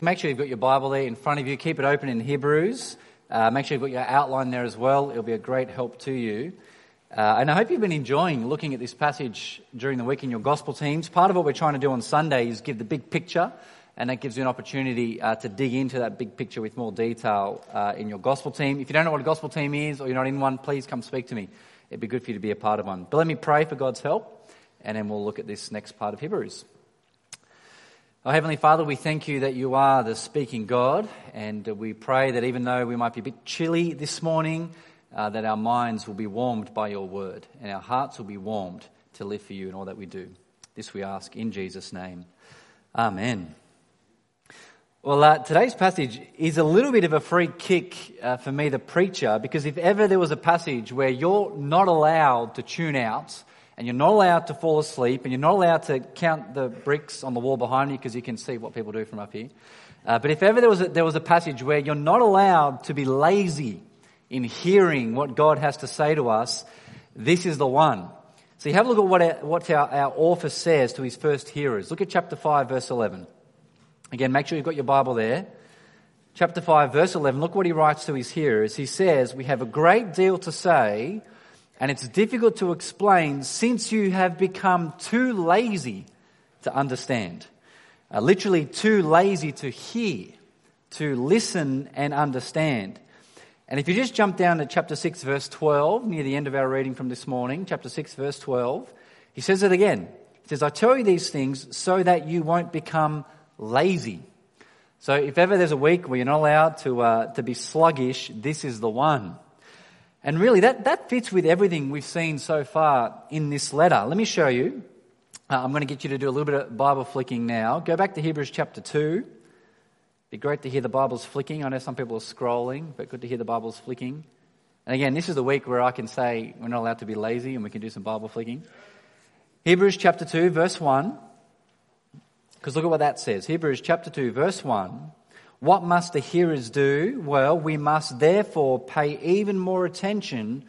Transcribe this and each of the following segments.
Make sure you've got your Bible there in front of you. Keep it open in Hebrews. Uh, make sure you've got your outline there as well. It'll be a great help to you. Uh, and I hope you've been enjoying looking at this passage during the week in your gospel teams. Part of what we're trying to do on Sunday is give the big picture, and that gives you an opportunity uh, to dig into that big picture with more detail uh, in your gospel team. If you don't know what a gospel team is or you're not in one, please come speak to me. It'd be good for you to be a part of one. But let me pray for God's help, and then we'll look at this next part of Hebrews. Oh, Heavenly Father, we thank you that you are the speaking God, and we pray that even though we might be a bit chilly this morning, uh, that our minds will be warmed by your word, and our hearts will be warmed to live for you in all that we do. This we ask in Jesus' name. Amen. Well, uh, today's passage is a little bit of a free kick uh, for me, the preacher, because if ever there was a passage where you're not allowed to tune out, and you're not allowed to fall asleep, and you're not allowed to count the bricks on the wall behind you because you can see what people do from up here. Uh, but if ever there was, a, there was a passage where you're not allowed to be lazy in hearing what God has to say to us, this is the one. So you have a look at what, our, what our, our author says to his first hearers. Look at chapter 5, verse 11. Again, make sure you've got your Bible there. Chapter 5, verse 11, look what he writes to his hearers. He says, We have a great deal to say and it's difficult to explain since you have become too lazy to understand. Uh, literally, too lazy to hear, to listen and understand. And if you just jump down to chapter 6, verse 12, near the end of our reading from this morning, chapter 6, verse 12, he says it again. He says, I tell you these things so that you won't become lazy. So if ever there's a week where you're not allowed to, uh, to be sluggish, this is the one. And really, that, that fits with everything we've seen so far in this letter. Let me show you. Uh, I'm going to get you to do a little bit of Bible flicking now. Go back to Hebrews chapter 2. Be great to hear the Bibles flicking. I know some people are scrolling, but good to hear the Bibles flicking. And again, this is the week where I can say we're not allowed to be lazy and we can do some Bible flicking. Hebrews chapter 2, verse 1. Because look at what that says. Hebrews chapter 2, verse 1. What must the hearers do? Well, we must therefore pay even more attention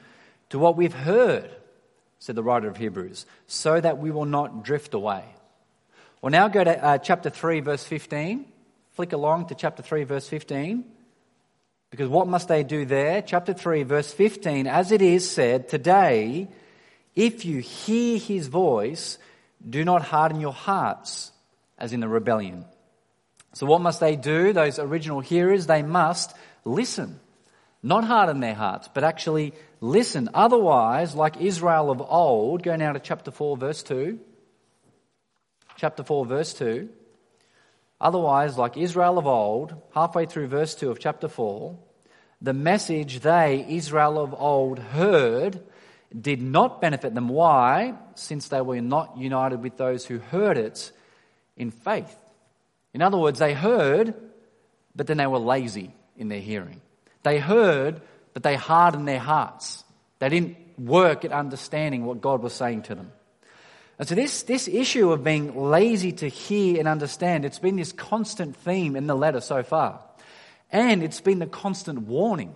to what we've heard, said the writer of Hebrews, so that we will not drift away. Well, now go to uh, chapter 3, verse 15. Flick along to chapter 3, verse 15. Because what must they do there? Chapter 3, verse 15. As it is said, today, if you hear his voice, do not harden your hearts as in the rebellion. So, what must they do? Those original hearers, they must listen. Not harden their hearts, but actually listen. Otherwise, like Israel of old, go now to chapter 4, verse 2. Chapter 4, verse 2. Otherwise, like Israel of old, halfway through verse 2 of chapter 4, the message they, Israel of old, heard did not benefit them. Why? Since they were not united with those who heard it in faith. In other words, they heard, but then they were lazy in their hearing. They heard, but they hardened their hearts. They didn't work at understanding what God was saying to them. And so this, this issue of being lazy to hear and understand, it's been this constant theme in the letter so far. And it's been the constant warning.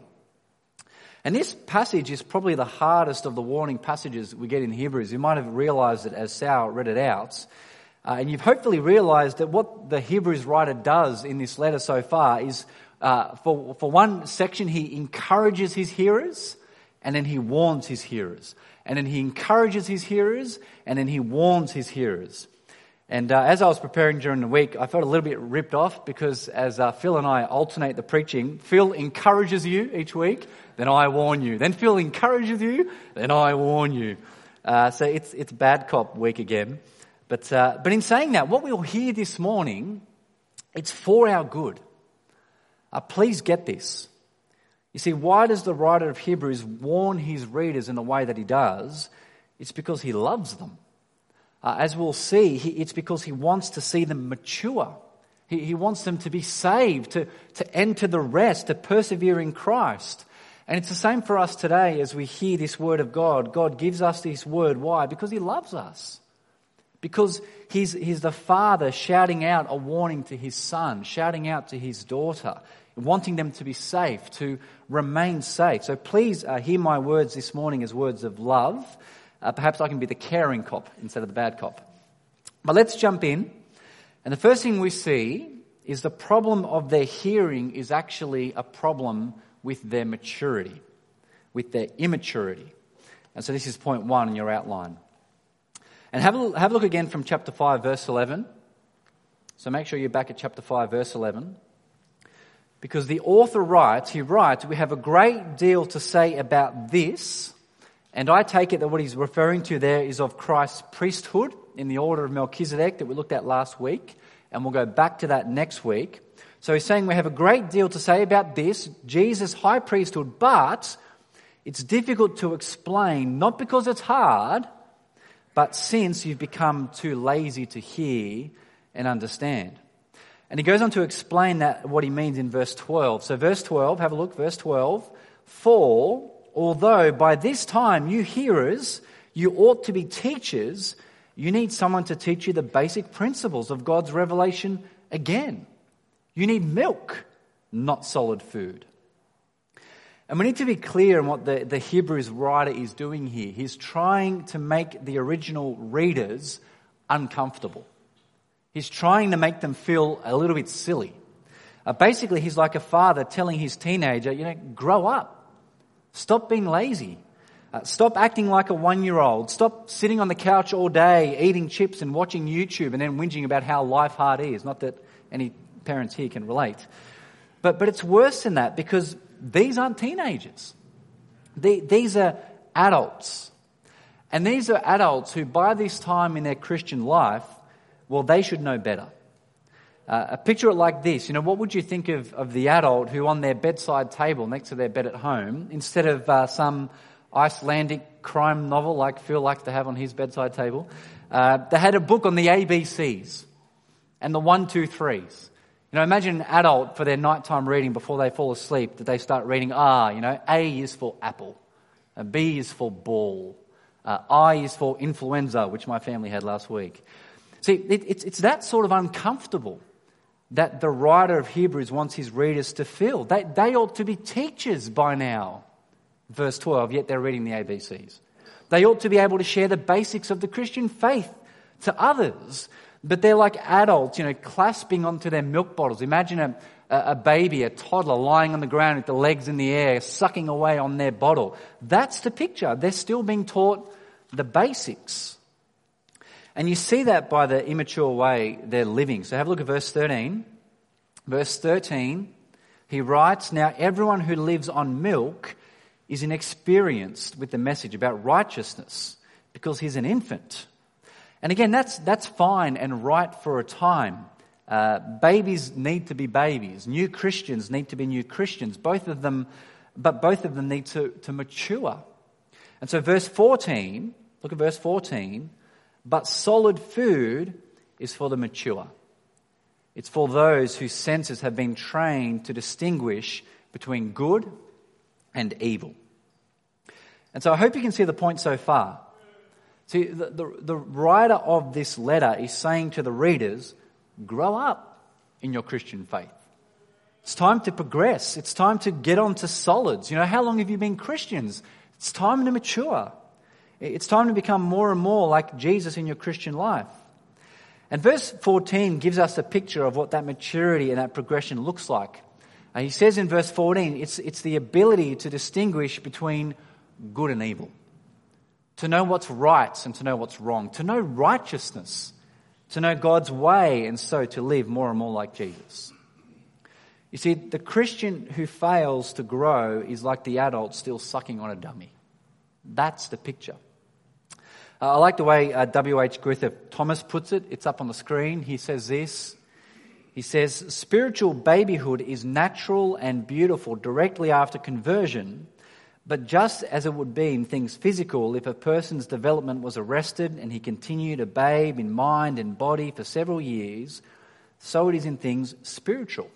And this passage is probably the hardest of the warning passages we get in Hebrews. You might have realized it as Sal read it out. Uh, and you've hopefully realized that what the Hebrews writer does in this letter so far is, uh, for, for one section, he encourages his hearers and then he warns his hearers. And then he encourages his hearers and then he warns his hearers. And uh, as I was preparing during the week, I felt a little bit ripped off because as uh, Phil and I alternate the preaching, Phil encourages you each week, then I warn you. Then Phil encourages you, then I warn you. Uh, so it's, it's bad cop week again. But, uh, but in saying that, what we'll hear this morning, it's for our good. Uh, please get this. You see, why does the writer of Hebrews warn his readers in the way that he does? It's because he loves them. Uh, as we'll see, he, it's because he wants to see them mature. He, he wants them to be saved, to, to enter the rest, to persevere in Christ. And it's the same for us today as we hear this word of God. God gives us this word. Why? Because he loves us. Because he's, he's the father shouting out a warning to his son, shouting out to his daughter, wanting them to be safe, to remain safe. So please uh, hear my words this morning as words of love. Uh, perhaps I can be the caring cop instead of the bad cop. But let's jump in. And the first thing we see is the problem of their hearing is actually a problem with their maturity, with their immaturity. And so this is point one in your outline. And have a, have a look again from chapter 5, verse 11. So make sure you're back at chapter 5, verse 11. Because the author writes, he writes, we have a great deal to say about this. And I take it that what he's referring to there is of Christ's priesthood in the order of Melchizedek that we looked at last week. And we'll go back to that next week. So he's saying we have a great deal to say about this, Jesus' high priesthood, but it's difficult to explain, not because it's hard, but since you've become too lazy to hear and understand. And he goes on to explain that what he means in verse 12. So verse 12, have a look, verse 12. For although by this time you hearers, you ought to be teachers, you need someone to teach you the basic principles of God's revelation again. You need milk, not solid food. And we need to be clear in what the, the Hebrews writer is doing here. He's trying to make the original readers uncomfortable. He's trying to make them feel a little bit silly. Uh, basically, he's like a father telling his teenager, you know, grow up. Stop being lazy. Uh, stop acting like a one year old. Stop sitting on the couch all day, eating chips and watching YouTube and then whinging about how life hard is. Not that any parents here can relate. But, but it's worse than that because these aren't teenagers. these are adults. And these are adults who, by this time in their Christian life, well, they should know better. Uh, picture it like this. You know, what would you think of, of the adult who, on their bedside table next to their bed at home, instead of uh, some Icelandic crime novel like Phil likes to have on his bedside table, uh, they had a book on the ABCs and the one, two, threes. You know, imagine an adult for their nighttime reading before they fall asleep that they start reading Ah, you know, A is for apple, uh, B is for ball, uh, I is for influenza, which my family had last week. See, it, it's, it's that sort of uncomfortable that the writer of Hebrews wants his readers to feel. They, they ought to be teachers by now. Verse 12, yet they're reading the ABCs. They ought to be able to share the basics of the Christian faith to others but they're like adults, you know, clasping onto their milk bottles. Imagine a, a baby, a toddler lying on the ground with the legs in the air, sucking away on their bottle. That's the picture. They're still being taught the basics. And you see that by the immature way they're living. So have a look at verse 13. Verse 13, he writes, Now everyone who lives on milk is inexperienced with the message about righteousness because he's an infant. And again, that's, that's fine and right for a time. Uh, babies need to be babies. New Christians need to be new Christians. Both of them, but both of them need to, to mature. And so, verse 14, look at verse 14. But solid food is for the mature. It's for those whose senses have been trained to distinguish between good and evil. And so I hope you can see the point so far. See, the, the, the writer of this letter is saying to the readers, grow up in your Christian faith. It's time to progress. It's time to get on to solids. You know, how long have you been Christians? It's time to mature. It's time to become more and more like Jesus in your Christian life. And verse 14 gives us a picture of what that maturity and that progression looks like. Uh, he says in verse 14, it's, it's the ability to distinguish between good and evil to know what's right and to know what's wrong, to know righteousness, to know God's way, and so to live more and more like Jesus. You see, the Christian who fails to grow is like the adult still sucking on a dummy. That's the picture. Uh, I like the way uh, W.H. Griffith Thomas puts it. It's up on the screen. He says this. He says, Spiritual babyhood is natural and beautiful directly after conversion but just as it would be in things physical, if a person's development was arrested and he continued a babe in mind and body for several years, so it is in things spiritual.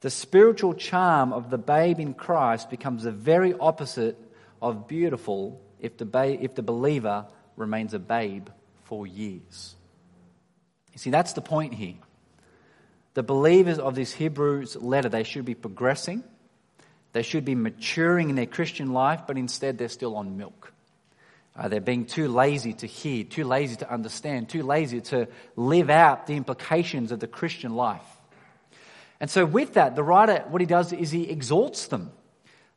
The spiritual charm of the babe in Christ becomes the very opposite of beautiful if the, ba- if the believer remains a babe for years. You see, that's the point here. The believers of this Hebrews letter, they should be progressing they should be maturing in their Christian life, but instead they're still on milk. Uh, they're being too lazy to hear, too lazy to understand, too lazy to live out the implications of the Christian life. And so, with that, the writer, what he does is he exhorts them.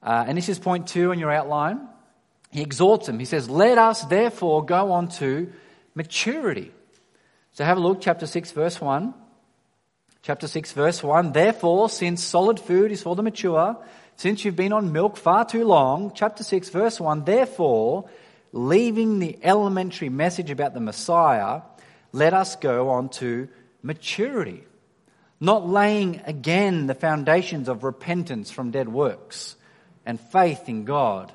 Uh, and this is point two in your outline. He exhorts them. He says, Let us therefore go on to maturity. So, have a look, chapter 6, verse 1. Chapter 6, verse 1. Therefore, since solid food is for the mature, since you've been on milk far too long, chapter 6, verse 1, therefore, leaving the elementary message about the Messiah, let us go on to maturity. Not laying again the foundations of repentance from dead works and faith in God,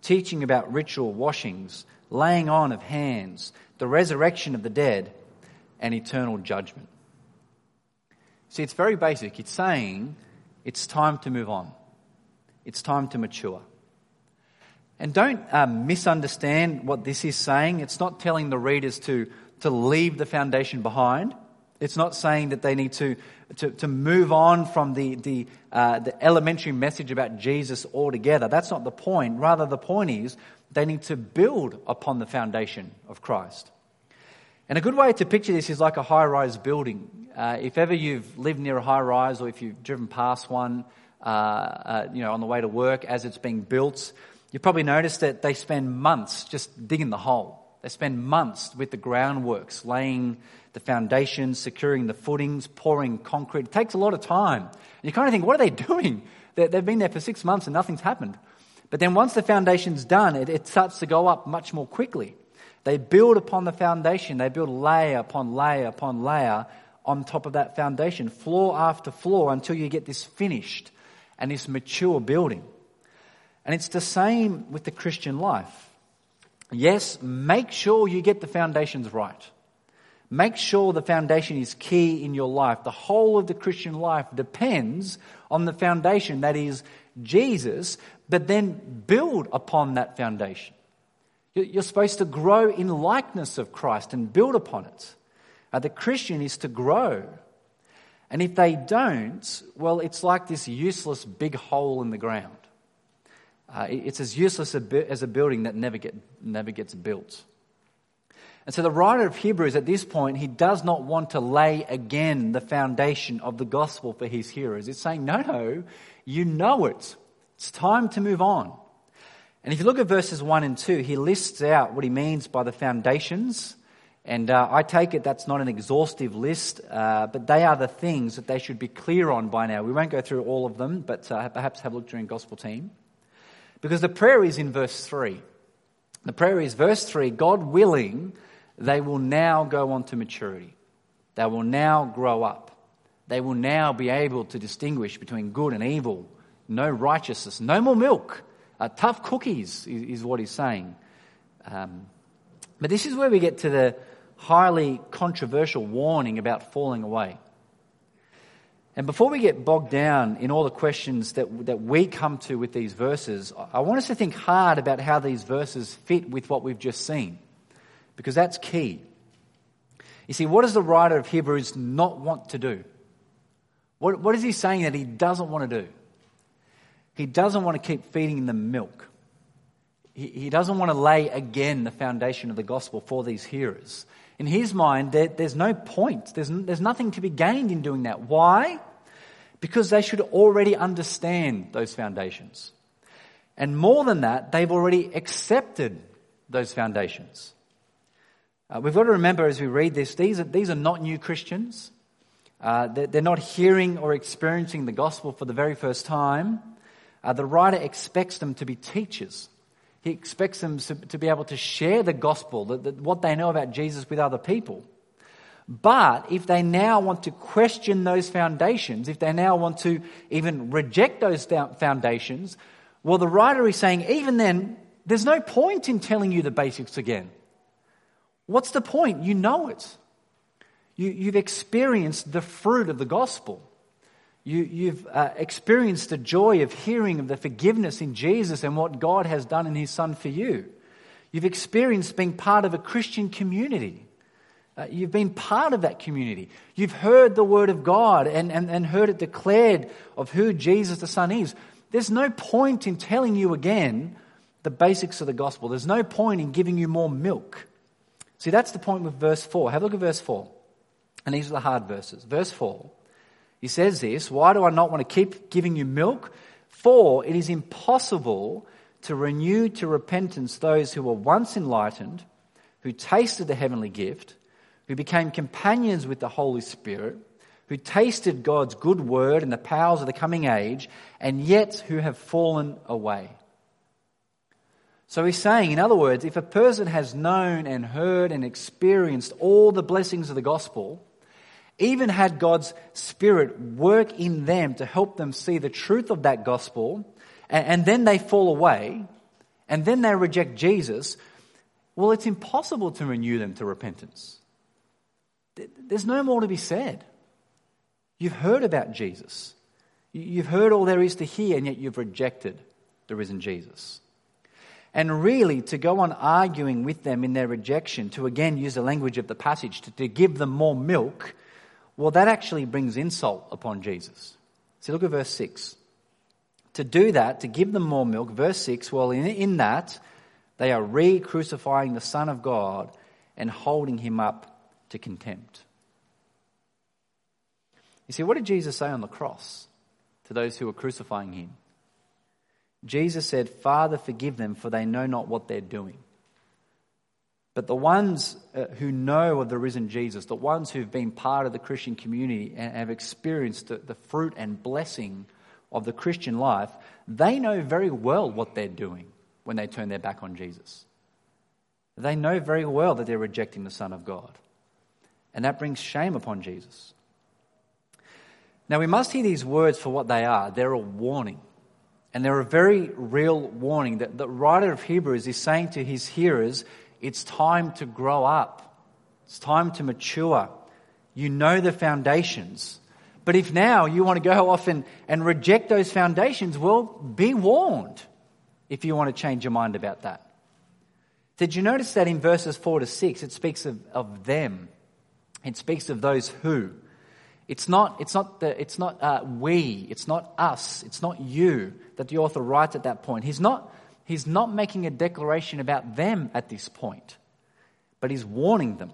teaching about ritual washings, laying on of hands, the resurrection of the dead, and eternal judgment. See, it's very basic. It's saying it's time to move on. It's time to mature. And don't uh, misunderstand what this is saying. It's not telling the readers to, to leave the foundation behind. It's not saying that they need to, to, to move on from the, the, uh, the elementary message about Jesus altogether. That's not the point. Rather, the point is they need to build upon the foundation of Christ. And a good way to picture this is like a high rise building. Uh, if ever you've lived near a high rise or if you've driven past one, uh, uh, you know, on the way to work as it's being built, you probably noticed that they spend months just digging the hole. They spend months with the groundworks, laying the foundations, securing the footings, pouring concrete. It takes a lot of time. And you kind of think, what are they doing? They've been there for six months and nothing's happened. But then once the foundation's done, it, it starts to go up much more quickly. They build upon the foundation. They build layer upon layer upon layer on top of that foundation, floor after floor, until you get this finished and this mature building. And it's the same with the Christian life. Yes, make sure you get the foundations right. Make sure the foundation is key in your life. The whole of the Christian life depends on the foundation that is Jesus, but then build upon that foundation. You're supposed to grow in likeness of Christ and build upon it. The Christian is to grow. And if they don't, well, it's like this useless big hole in the ground. Uh, it's as useless as a building that never, get, never gets built. And so the writer of Hebrews at this point, he does not want to lay again the foundation of the gospel for his hearers. He's saying, no, no, you know it. It's time to move on. And if you look at verses 1 and 2, he lists out what he means by the foundations. And uh, I take it that's not an exhaustive list, uh, but they are the things that they should be clear on by now. We won't go through all of them, but uh, perhaps have a look during gospel team. Because the prayer is in verse 3. The prayer is verse 3 God willing, they will now go on to maturity. They will now grow up. They will now be able to distinguish between good and evil. No righteousness, no more milk. Uh, tough cookies is, is, what he's saying. Um, but this is where we get to the highly controversial warning about falling away. And before we get bogged down in all the questions that, that we come to with these verses, I want us to think hard about how these verses fit with what we've just seen, because that's key. You see, what does the writer of Hebrews not want to do? What, what is he saying that he doesn't want to do? He doesn't want to keep feeding them milk. He, he doesn't want to lay again the foundation of the gospel for these hearers. In his mind, there, there's no point, there's, there's nothing to be gained in doing that. Why? Because they should already understand those foundations. And more than that, they've already accepted those foundations. Uh, we've got to remember as we read this, these are, these are not new Christians. Uh, they're, they're, not hearing or experiencing the gospel for the very first time. Uh, the writer expects them to be teachers. He expects them to, be able to share the gospel, the, what they know about Jesus with other people. But if they now want to question those foundations, if they now want to even reject those foundations, well, the writer is saying, even then, there's no point in telling you the basics again. What's the point? You know it. You, you've experienced the fruit of the gospel. You, have uh, experienced the joy of hearing of the forgiveness in Jesus and what God has done in His Son for you. You've experienced being part of a Christian community. Uh, you've been part of that community. You've heard the Word of God and, and, and heard it declared of who Jesus the Son is. There's no point in telling you again the basics of the gospel. There's no point in giving you more milk. See, that's the point with verse 4. Have a look at verse 4. And these are the hard verses. Verse 4 He says this Why do I not want to keep giving you milk? For it is impossible to renew to repentance those who were once enlightened, who tasted the heavenly gift, who became companions with the Holy Spirit, who tasted God's good word and the powers of the coming age, and yet who have fallen away. So he's saying, in other words, if a person has known and heard and experienced all the blessings of the gospel, even had God's Spirit work in them to help them see the truth of that gospel, and, then they fall away, and then they reject Jesus, well, it's impossible to renew them to repentance. There's no more to be said. You've heard about Jesus. You've heard all there is to hear, and yet you've rejected the risen Jesus. And really, to go on arguing with them in their rejection, to again use the language of the passage, to, to give them more milk, well, that actually brings insult upon Jesus. See, look at verse 6. To do that, to give them more milk, verse 6, well, in, in that, they are re crucifying the Son of God and holding him up to contempt. You see, what did Jesus say on the cross to those who were crucifying him? Jesus said, Father, forgive them, for they know not what they're doing. But the ones uh, who know of the risen Jesus, the ones who've been part of the Christian community and have experienced the, the fruit and blessing of the Christian life, they know very well what they're doing when they turn their back on Jesus. They know very well that they're rejecting the Son of God. And that brings shame upon Jesus. Now, we must hear these words for what they are. They're a warning. And they're a very real warning that the writer of Hebrews is saying to his hearers it's time to grow up. It's time to mature. You know the foundations. But if now you want to go off and, and reject those foundations, well, be warned if you want to change your mind about that. Did you notice that in verses 4 to 6, it speaks of, of them? It speaks of those who. It's not, it's not, the, it's not uh, we, it's not us, it's not you that the author writes at that point. He's not he's not making a declaration about them at this point, but he's warning them.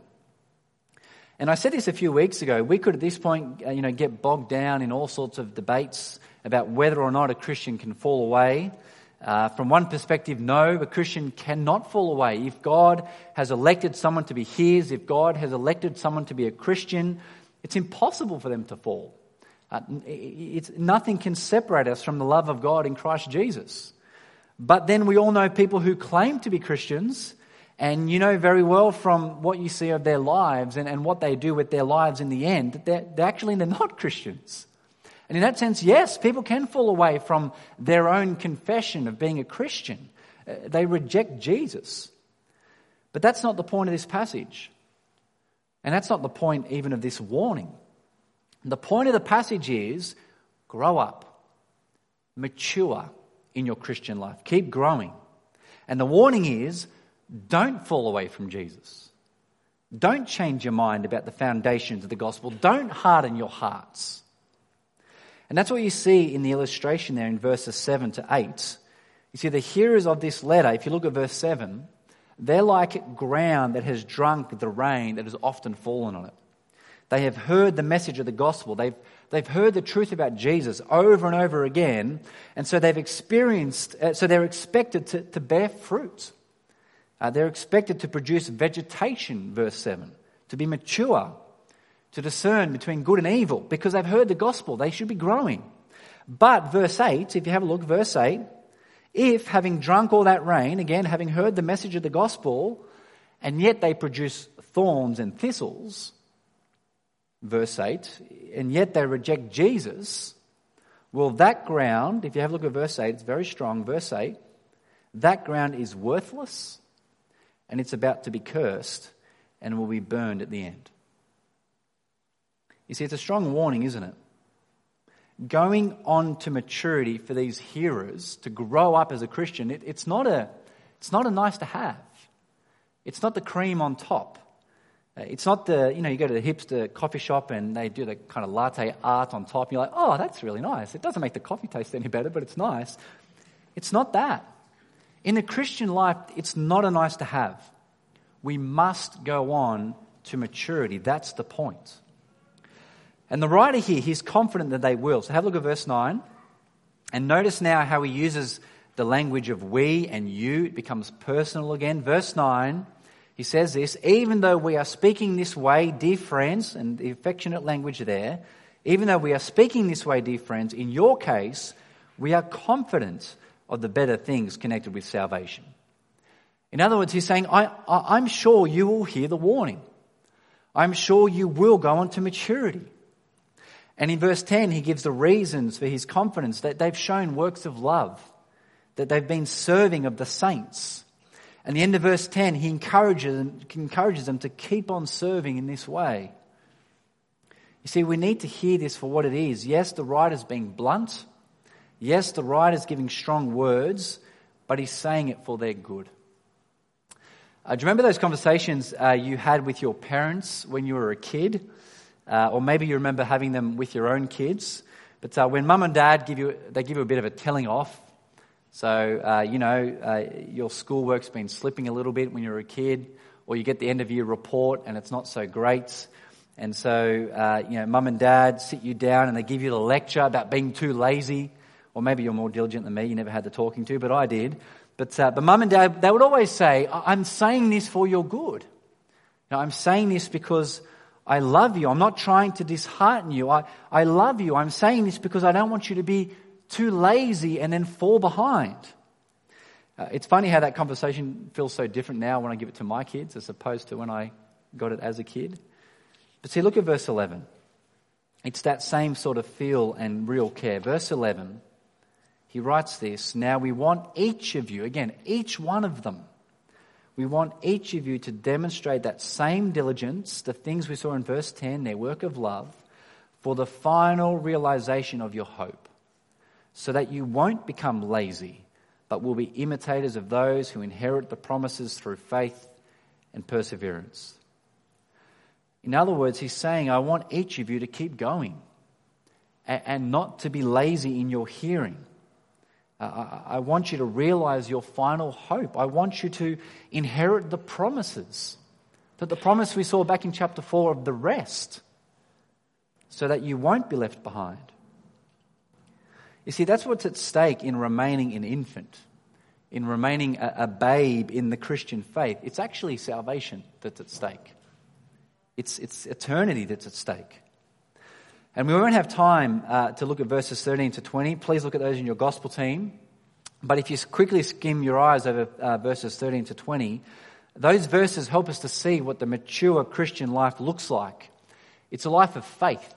And I said this a few weeks ago. We could at this point, uh, you know, get bogged down in all sorts of debates about whether or not a Christian can fall away. Uh, from one perspective, no, a Christian cannot fall away. If God has elected someone to be his, if God has elected someone to be a Christian, it's impossible for them to fall. Uh, it's, nothing can separate us from the love of God in Christ Jesus. But then we all know people who claim to be Christians, and you know very well from what you see of their lives and, and what they do with their lives in the end that they're, they're actually they're not Christians. And in that sense, yes, people can fall away from their own confession of being a Christian. Uh, they reject Jesus. But that's not the point of this passage. And that's not the point even of this warning. The point of the passage is grow up, mature, in your Christian life. Keep growing. And the warning is don't fall away from Jesus. Don't change your mind about the foundations of the gospel. Don't harden your hearts. And that's what you see in the illustration there in verses 7 to 8. You see, the hearers of this letter, if you look at verse 7, they're like ground that has drunk the rain that has often fallen on it. They have heard the message of the gospel. They've, they've heard the truth about Jesus over and over again. And so they've experienced, uh, so they're expected to, to bear fruit. Uh, they're expected to produce vegetation, verse 7, to be mature, to discern between good and evil, because they've heard the gospel. They should be growing. But verse 8, if you have a look, verse 8, if having drunk all that rain, again, having heard the message of the gospel, and yet they produce thorns and thistles, verse 8, and yet they reject Jesus, well, that ground, if you have a look at verse 8, it's very strong. Verse 8, that ground is worthless and it's about to be cursed and will be burned at the end. You see, it's a strong warning, isn't it? Going on to maturity for these hearers to grow up as a Christian, it, it's, not a, it's not a nice to have. It's not the cream on top. Uh, it's not the, you know, you go to the hipster coffee shop and they do the kind of latte art on top. And you're like, oh, that's really nice. It doesn't make the coffee taste any better, but it's nice. It's not that. In the Christian life, it's not a nice to have. We must go on to maturity. That's the point. And the writer here, he's confident that they will. So have a look at verse 9. And notice now how he uses the language of we and you. It becomes personal again. Verse 9, he says this Even though we are speaking this way, dear friends, and the affectionate language there, even though we are speaking this way, dear friends, in your case, we are confident of the better things connected with salvation. In other words, he's saying, I, am sure you will hear the warning. I'm sure you will go on to maturity. And in verse 10, he gives the reasons for his confidence that they've shown works of love, that they've been serving of the saints. And the end of verse 10, he encourages, encourages them to keep on serving in this way. You see, we need to hear this for what it is. Yes, the writer's being blunt. Yes, the writer's giving strong words, but he's saying it for their good. Uh, do you remember those conversations uh, you had with your parents when you were a kid? Uh, or maybe you remember having them with your own kids. But uh, when mum and dad give you, they give you a bit of a telling off. So, uh, you know, uh, your schoolwork's been slipping a little bit when you're a kid, or you get the end of year report and it's not so great. And so, you know, mum and dad sit you down and they give you the lecture about being too lazy. Or maybe you're more diligent than me, you never had the talking to, but I did. But, uh, but mum and dad, they would always say, I'm saying this for your good. You know, I'm saying this because I love you. I'm not trying to dishearten you. I, I love you. I'm saying this because I don't want you to be too lazy and then fall behind. Uh, it's funny how that conversation feels so different now when I give it to my kids as opposed to when I got it as a kid. But see, look at verse 11. It's that same sort of feel and real care. Verse 11 he writes this Now we want each of you, again, each one of them, we want each of you to demonstrate that same diligence, the things we saw in verse 10, their work of love, for the final realization of your hope, so that you won't become lazy, but will be imitators of those who inherit the promises through faith and perseverance. In other words, he's saying, I want each of you to keep going and not to be lazy in your hearing. I want you to realize your final hope. I want you to inherit the promises. That the promise we saw back in chapter 4 of the rest, so that you won't be left behind. You see, that's what's at stake in remaining an infant, in remaining a, a babe in the Christian faith. It's actually salvation that's at stake, it's, it's eternity that's at stake. And we won't have time uh, to look at verses 13 to 20. Please look at those in your gospel team. But if you quickly skim your eyes over uh, verses 13 to 20, those verses help us to see what the mature Christian life looks like. It's a life of faith,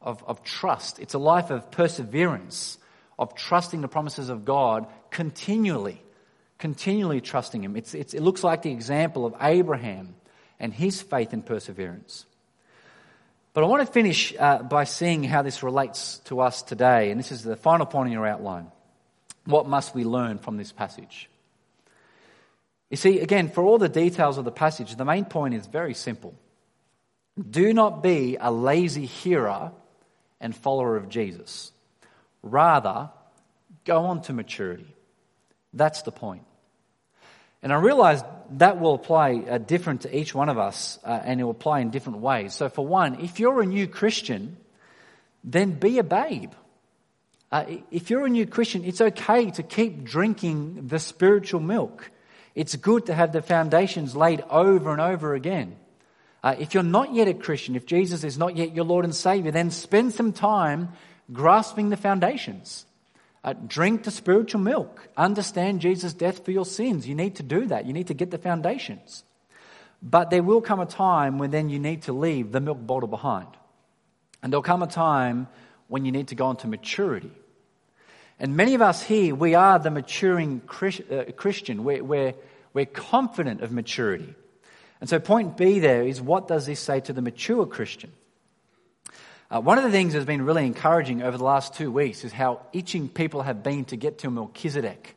of, of trust. It's a life of perseverance, of trusting the promises of God continually, continually trusting Him. It's, it's, it looks like the example of Abraham and his faith and perseverance. But I want to finish uh, by seeing how this relates to us today. And this is the final point in your outline. What must we learn from this passage? You see, again, for all the details of the passage, the main point is very simple. Do not be a lazy hearer and follower of Jesus. Rather, go on to maturity. That's the point. And I realize that will apply uh, different to each one of us uh, and it will apply in different ways. So, for one, if you're a new Christian, then be a babe. Uh, if you're a new Christian, it's okay to keep drinking the spiritual milk. It's good to have the foundations laid over and over again. Uh, if you're not yet a Christian, if Jesus is not yet your Lord and Savior, then spend some time grasping the foundations. Uh, drink the spiritual milk. Understand Jesus' death for your sins. You need to do that. You need to get the foundations. But there will come a time when then you need to leave the milk bottle behind. And there'll come a time when you need to go on to maturity. And many of us here, we are the maturing uh, Christian. We're, we're, we're confident of maturity. And so, point B there is what does this say to the mature Christian? Uh, one of the things that's been really encouraging over the last two weeks is how itching people have been to get to Melchizedek.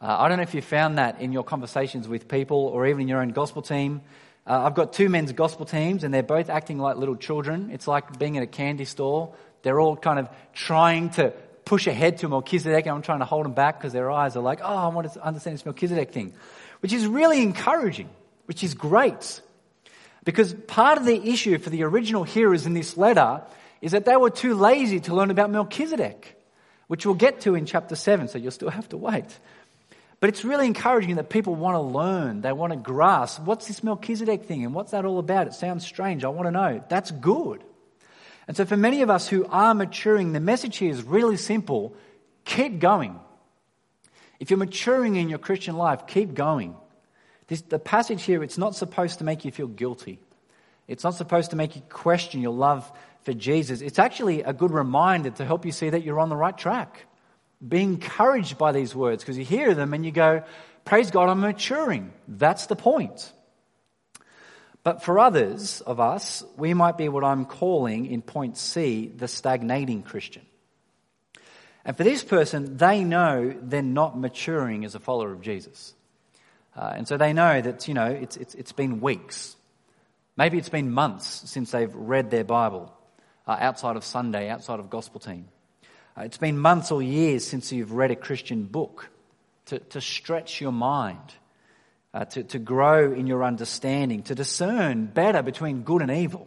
Uh, I don't know if you found that in your conversations with people or even in your own gospel team. Uh, I've got two men's gospel teams and they're both acting like little children. It's like being at a candy store. They're all kind of trying to push ahead to Melchizedek and I'm trying to hold them back because their eyes are like, oh, I want to understand this Melchizedek thing, which is really encouraging, which is great. Because part of the issue for the original hearers in this letter is that they were too lazy to learn about Melchizedek, which we'll get to in chapter 7, so you'll still have to wait. But it's really encouraging that people want to learn, they want to grasp what's this Melchizedek thing and what's that all about? It sounds strange. I want to know. That's good. And so, for many of us who are maturing, the message here is really simple keep going. If you're maturing in your Christian life, keep going. This, the passage here, it's not supposed to make you feel guilty. It's not supposed to make you question your love for Jesus. It's actually a good reminder to help you see that you're on the right track. Be encouraged by these words because you hear them and you go, Praise God, I'm maturing. That's the point. But for others of us, we might be what I'm calling in point C the stagnating Christian. And for this person, they know they're not maturing as a follower of Jesus. Uh, and so they know that, you know, it's, it's, it's been weeks. Maybe it's been months since they've read their Bible uh, outside of Sunday, outside of gospel team. Uh, it's been months or years since you've read a Christian book to, to stretch your mind, uh, to, to grow in your understanding, to discern better between good and evil.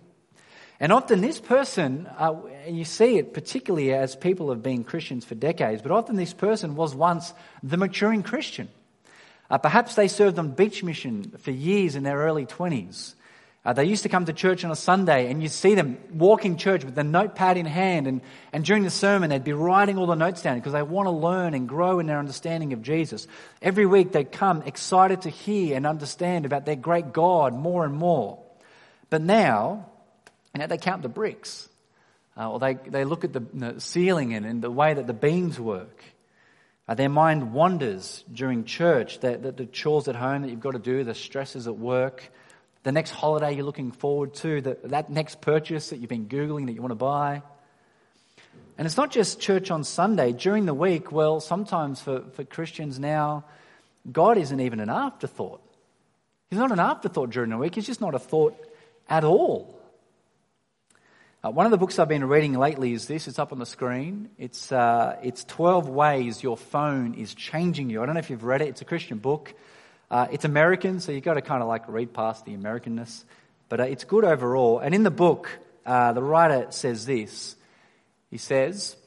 And often this person, uh, you see it particularly as people have been Christians for decades, but often this person was once the maturing Christian. Uh, perhaps they served on beach mission for years in their early 20s. Uh, they used to come to church on a Sunday and you'd see them walking church with the notepad in hand. And, and during the sermon, they'd be writing all the notes down because they want to learn and grow in their understanding of Jesus. Every week they'd come excited to hear and understand about their great God more and more. But now, you know, they count the bricks. Uh, or they, they look at the, the ceiling and, and, the way that the beams work. Uh, their mind wanders during church, the, the, the chores at home that you've got to do, the stresses at work the next holiday you're looking forward to, the, that next purchase that you've been Googling that you want to buy. And it's not just church on Sunday. During the week, well, sometimes for, for Christians now, God isn't even an afterthought. He's not an afterthought during the week, He's just not a thought at all. Uh, one of the books I've been reading lately is this. It's up on the screen. It's, uh, it's 12 Ways Your Phone is Changing You. I don't know if you've read it. It's a Christian book. Uh, it's American, so you've got to kind of like read past the Americanness, but uh, it's good overall. And in the book, uh, the writer says this. He says,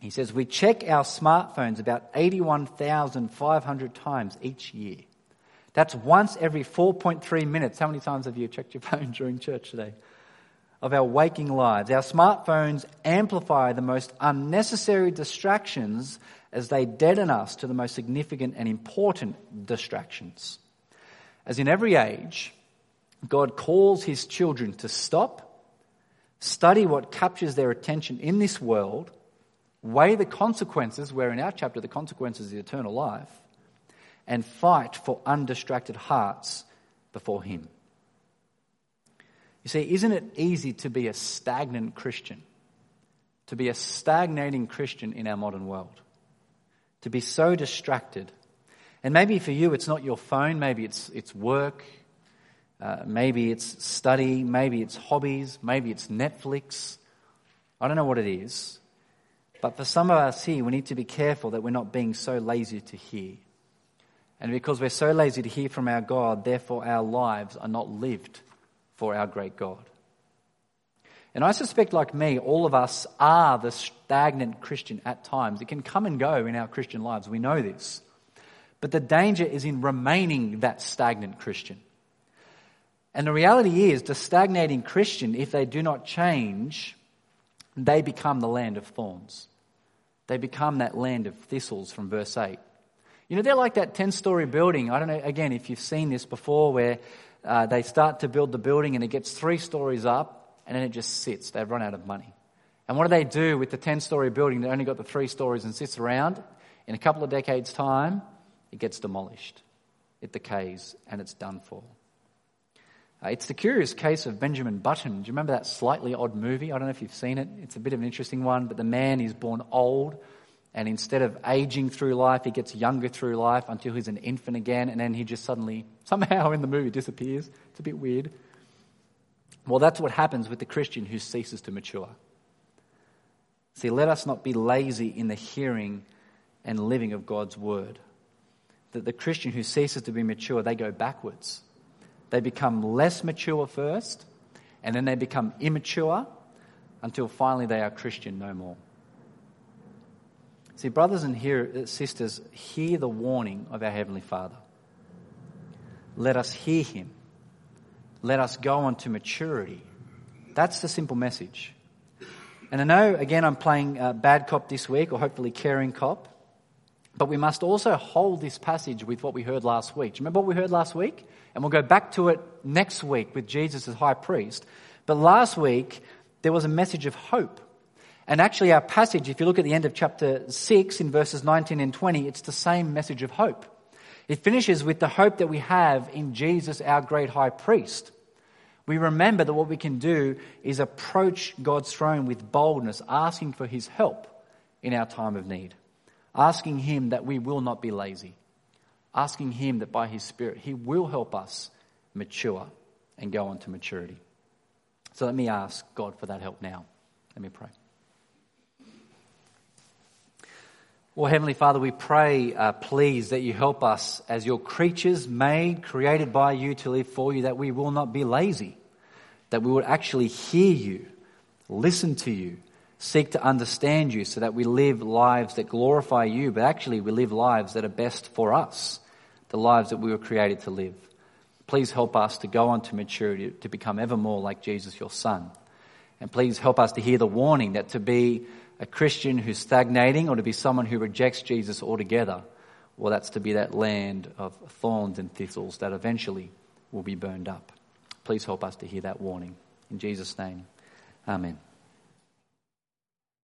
he says, we check our smartphones about 81,500 times each year. That's once every 4.3 minutes. How many times have you checked your phone during church today? Of our waking lives. Our smartphones amplify the most unnecessary distractions as they deaden us to the most significant and important distractions. As in every age, God calls his children to stop, study what captures their attention in this world, weigh the consequences, where in our chapter the consequences is eternal life, and fight for undistracted hearts before him. You see, isn't it easy to be a stagnant Christian? To be a stagnating Christian in our modern world? to be so distracted. And maybe for you, it's not your phone, maybe it's, it's work, uh, maybe it's study, maybe it's hobbies, maybe it's Netflix. I don't know what it is. But for some of us here, we need to be careful that we're not being so lazy to hear. And because we're so lazy to hear from our God, therefore our lives are not lived for our great God. And I suspect, like me, all of us are the stagnant Christian at times. It can come and go in our Christian lives. We know this. But the danger is in remaining that stagnant Christian. And the reality is, the stagnating Christian, if they do not change, they become the land of thorns. They become that land of thistles from verse 8. You know, they're like that 10 story building. I don't know, again, if you've seen this before, where uh, they start to build the building and it gets three stories up and then it just sits. They've run out of money. And what do they do with the 10 story building that only got the three stories and sits around? In a couple of decades' time, it gets demolished, it decays, and it's done for. Uh, it's the curious case of Benjamin Button. Do you remember that slightly odd movie? I don't know if you've seen it. It's a bit of an interesting one, but the man is born old, and instead of aging through life, he gets younger through life until he's an infant again, and then he just suddenly, somehow in the movie, disappears. It's a bit weird. Well, that's what happens with the Christian who ceases to mature. See, let us not be lazy in the hearing and living of God's word. That the Christian who ceases to be mature, they go backwards. They become less mature first, and then they become immature, until finally they are Christian no more. See, brothers and uh, sisters, hear the warning of our Heavenly Father. Let us hear Him. Let us go on to maturity. That's the simple message. And I know, again, I'm playing uh, bad cop this week, or hopefully caring cop, but we must also hold this passage with what we heard last week. Remember what we heard last week? And we'll go back to it next week with Jesus as high priest. But last week, there was a message of hope. And actually, our passage, if you look at the end of chapter 6 in verses 19 and 20, it's the same message of hope. It finishes with the hope that we have in Jesus, our great high priest. We remember that what we can do is approach God's throne with boldness, asking for his help in our time of need, asking him that we will not be lazy, asking him that by his Spirit he will help us mature and go on to maturity. So let me ask God for that help now. Let me pray. Well, Heavenly Father, we pray, uh, please, that you help us as your creatures made, created by you to live for you, that we will not be lazy, that we would actually hear you, listen to you, seek to understand you, so that we live lives that glorify you, but actually we live lives that are best for us, the lives that we were created to live. Please help us to go on to maturity, to become ever more like Jesus, your Son. And please help us to hear the warning that to be a Christian who's stagnating or to be someone who rejects Jesus altogether, well, that's to be that land of thorns and thistles that eventually will be burned up. Please help us to hear that warning. In Jesus' name, amen.